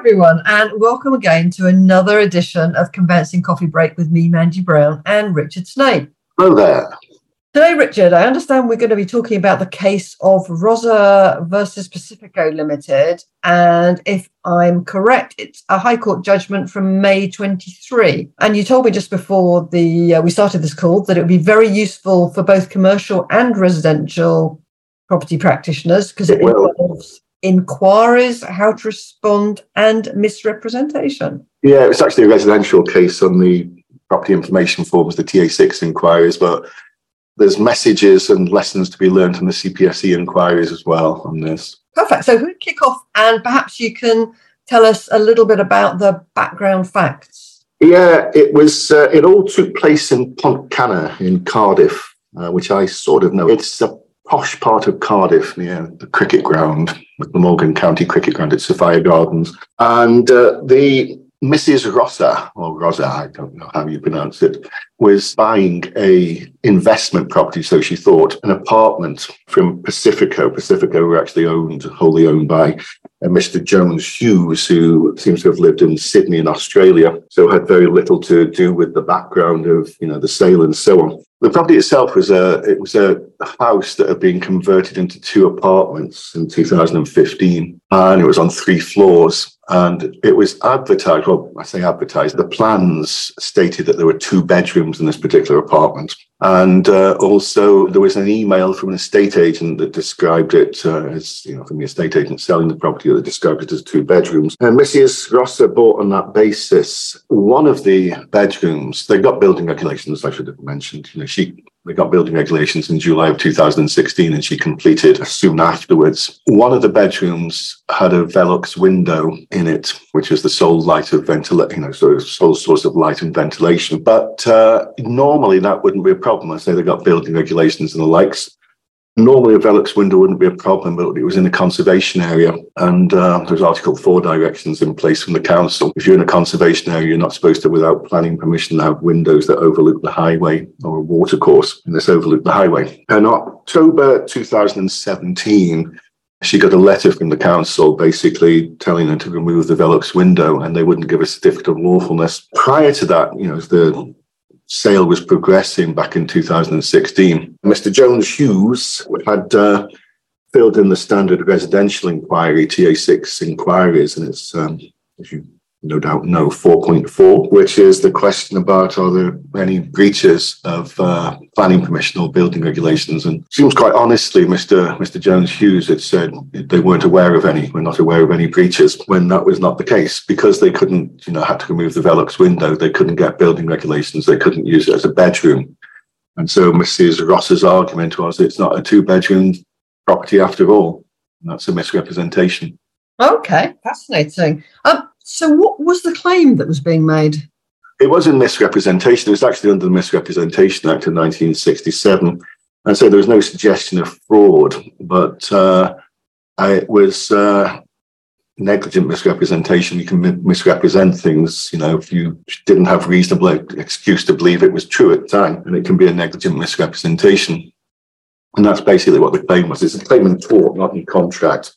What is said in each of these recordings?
everyone, and welcome again to another edition of Conveyancing Coffee Break with me, Mandy Brown, and Richard Snape. Hello there. Today, Richard, I understand we're going to be talking about the case of Rosa versus Pacifico Limited. And if I'm correct, it's a High Court judgment from May 23. And you told me just before the uh, we started this call that it would be very useful for both commercial and residential property practitioners because it, It involves inquiries, how to respond, and misrepresentation. Yeah, it's actually a residential case on the property information forms, the TA6 inquiries, but there's messages and lessons to be learned from the CPSE inquiries as well on this. Perfect. So, who'd kick off? And perhaps you can tell us a little bit about the background facts. Yeah, it was. Uh, it all took place in Pontcanna in Cardiff, uh, which I sort of know. It's a posh part of Cardiff near the cricket ground, the Morgan County Cricket Ground at Sophia Gardens, and uh, the Mrs. Rossa or Rosa, I don't know how you pronounce it, was buying a investment property. So she thought an apartment from Pacifico. Pacifico were actually owned, wholly owned by uh, Mr. Jones Hughes, who seems to have lived in Sydney in Australia, so had very little to do with the background of you know the sale and so on. The property itself was a it was a house that had been converted into two apartments in 2015, and it was on three floors. And it was advertised. Well, I say advertised. The plans stated that there were two bedrooms in this particular apartment, and uh, also there was an email from an estate agent that described it uh, as you know from the estate agent selling the property that described it as two bedrooms. And Mrs. Rosser bought on that basis one of the bedrooms. They got building regulations. I should have mentioned. You know, she they got building regulations in July of 2016, and she completed soon afterwards. One of the bedrooms had a Velux window in it, which is the sole light of ventilation, you know, sort of sole source of light and ventilation. But uh, normally that wouldn't be a problem. I say they got building regulations and the likes. Normally, a Velux window wouldn't be a problem, but it was in a conservation area, and uh, there's Article 4 directions in place from the council. If you're in a conservation area, you're not supposed to, without planning permission, have windows that overlook the highway or a watercourse, and this overlook the highway. In October 2017, she got a letter from the council basically telling her to remove the Velux window, and they wouldn't give a certificate of lawfulness. Prior to that, you know, the sale was progressing back in 2016. Mr. Jones Hughes had uh, filled in the standard residential inquiry, TA6 inquiries, and it's, um, as you no doubt know, 4.4, which is the question about are there any breaches of uh, planning permission or building regulations? And seems quite honestly, Mr. Mr. Jones Hughes had said they weren't aware of any, we're not aware of any breaches when that was not the case because they couldn't, you know, had to remove the Velux window. They couldn't get building regulations. They couldn't use it as a bedroom. And so Mrs. Rosser's argument was it's not a two bedroom property after all. And that's a misrepresentation. Okay, fascinating. Um, so, what was the claim that was being made? It wasn't misrepresentation. It was actually under the Misrepresentation Act of 1967. And so there was no suggestion of fraud, but uh, it was uh, negligent misrepresentation. You can mi- misrepresent things, you know, if you didn't have reasonable excuse to believe it was true at the time, and it can be a negligent misrepresentation. And that's basically what the claim was. It's a claim in tort, not in contract,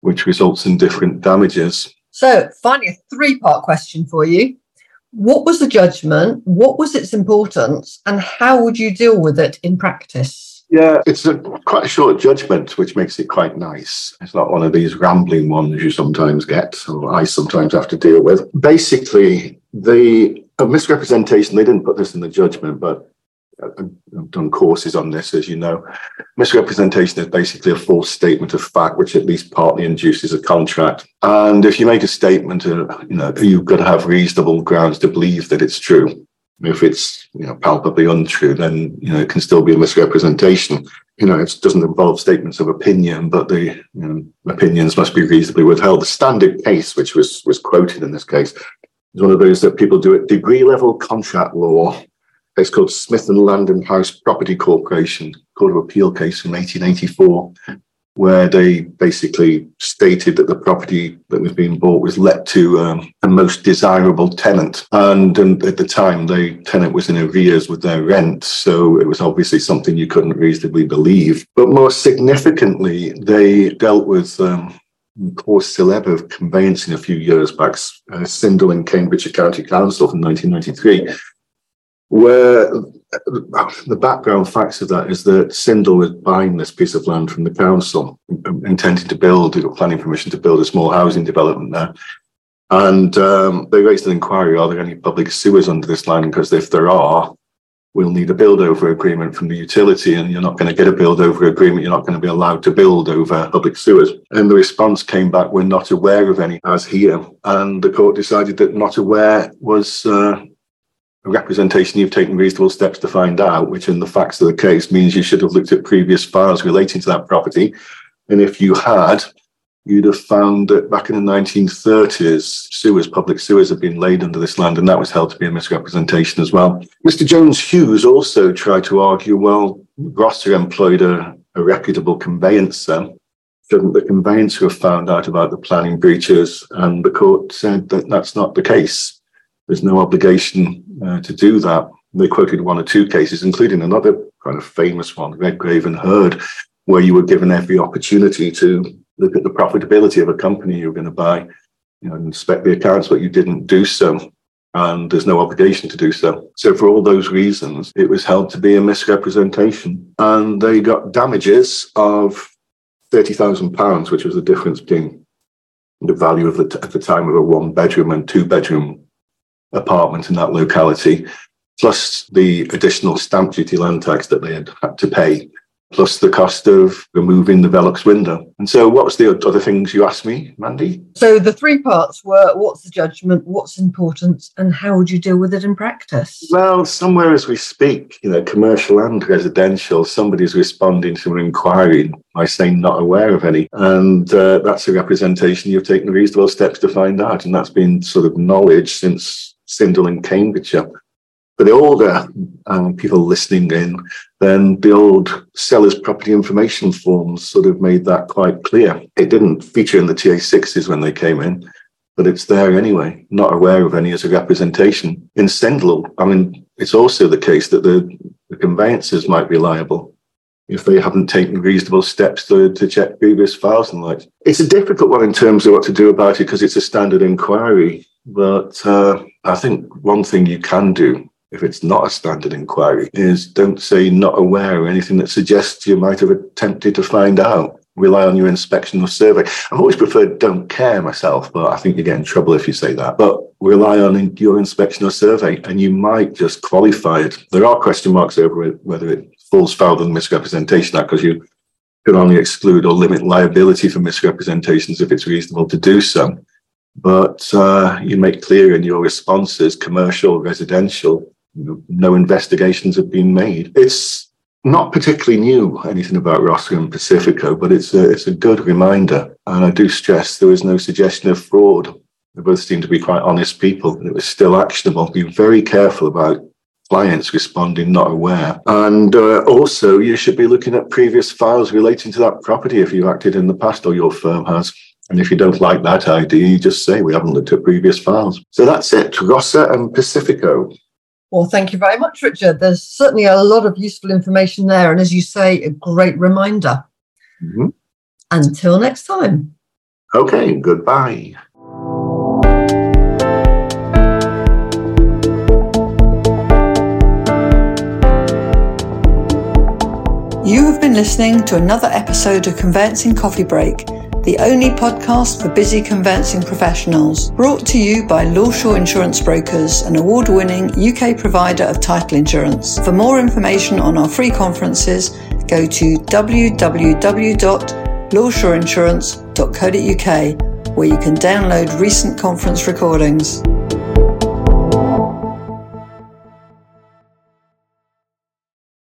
which results in different damages. So, finally, a three part question for you. What was the judgment? What was its importance? And how would you deal with it in practice? Yeah, it's a quite a short judgment, which makes it quite nice. It's not one of these rambling ones you sometimes get, or I sometimes have to deal with. Basically, the a misrepresentation, they didn't put this in the judgment, but I've done courses on this, as you know. Misrepresentation is basically a false statement of fact, which at least partly induces a contract. And if you make a statement, uh, you know, you've got to have reasonable grounds to believe that it's true. If it's you know palpably untrue, then you know it can still be a misrepresentation. You know, it doesn't involve statements of opinion, but the you know, opinions must be reasonably withheld. The standard case, which was was quoted in this case, is one of those that people do at degree level contract law. It's called Smith and Land and House Property Corporation Court of Appeal case from 1884, where they basically stated that the property that was being bought was let to um, a most desirable tenant. And, um, at the time, the tenant was in arrears with their rent. So it was obviously something you couldn't reasonably believe. But more significantly, they dealt with um, course celeb of conveyancing a few years back, uh, Sindall in Cambridgeshire County Council from 1993, where the background facts of that is that Sindall was buying this piece of land from the council, intending to build, got planning permission to build a small housing development there. And um, they raised an inquiry are there any public sewers under this land? Because if there are, we'll need a build over agreement from the utility, and you're not going to get a build over agreement. You're not going to be allowed to build over public sewers. And the response came back, we're not aware of any as here. And the court decided that not aware was uh, representation you've taken reasonable steps to find out, which in the facts of the case means you should have looked at previous files relating to that property. And if you had, you'd have found that back in the 1930s, sewers, public sewers, had been laid under this land, and that was held to be a misrepresentation as well. Mr. Jones Hughes also tried to argue, well, Rosser employed a, a reputable conveyancer. Shouldn't the conveyancer have found out about the planning breaches? And the court said that that's not the case. There's no obligation uh, to do that. They quoted one or two cases, including another kind of famous one, Redgrave and Hurd, where you were given every opportunity to look at the profitability of a company you were going to buy, you know, inspect the accounts, but you didn't do so. And there's no obligation to do so. So, for all those reasons, it was held to be a misrepresentation. And they got damages of £30,000, which was the difference between the value of the t- at the time of a one bedroom and two bedroom apartment in that locality, plus the additional stamp duty land tax that they had had to pay plus the cost of removing the Velux window. And so, what was the other things you asked me, Mandy? So, the three parts were what's the judgment, what's important, and how would you deal with it in practice? Well, somewhere as we speak, you know, commercial and residential, somebody's responding to an inquiry by saying not aware of any. And uh, that's a representation you've taken reasonable steps to find out. And that's been sort of knowledge since Sindall in Cambridgeshire. For the older um, people listening in, then the old seller's property information forms sort of made that quite clear. It didn't feature in the TA60s when they came in, but it's there anyway, not aware of any as a representation. In Sindall, I mean, it's also the case that the, the conveyancers might be liable if they haven't taken reasonable steps to, to check previous files and like. It's a difficult one in terms of what to do about it because it's a standard inquiry. But uh, I think one thing you can do if it's not a standard inquiry, is don't say not aware or anything that suggests you might have attempted to find out. Rely on your inspection or survey. I've always preferred don't care myself, but I think you get in trouble if you say that. But rely on your inspection or survey, and you might just qualify it. There are question marks over whether it falls foul of the Misrepresentation Act because you can only exclude or limit liability for misrepresentations if it's reasonable to do so. But uh, you make clear in your responses, commercial, residential, no investigations have been made. It's not particularly new anything about Rosser and Pacifico, but it's a it's a good reminder. And I do stress there was no suggestion of fraud. They both seem to be quite honest people, and it was still actionable. Be very careful about clients responding not aware. And uh, also, you should be looking at previous files relating to that property if you acted in the past or your firm has. And if you don't like that idea, you just say we haven't looked at previous files. So that's it. Rosser and Pacifico. Well, thank you very much, Richard. There's certainly a lot of useful information there. And as you say, a great reminder. Mm-hmm. Until next time. Okay, goodbye. You have been listening to another episode of Conveyancing Coffee Break the only podcast for busy conveyancing professionals, brought to you by LawSure Insurance Brokers, an award winning UK provider of title insurance. For more information on our free conferences, go to www.lawsureinsurance.co.uk, where you can download recent conference recordings.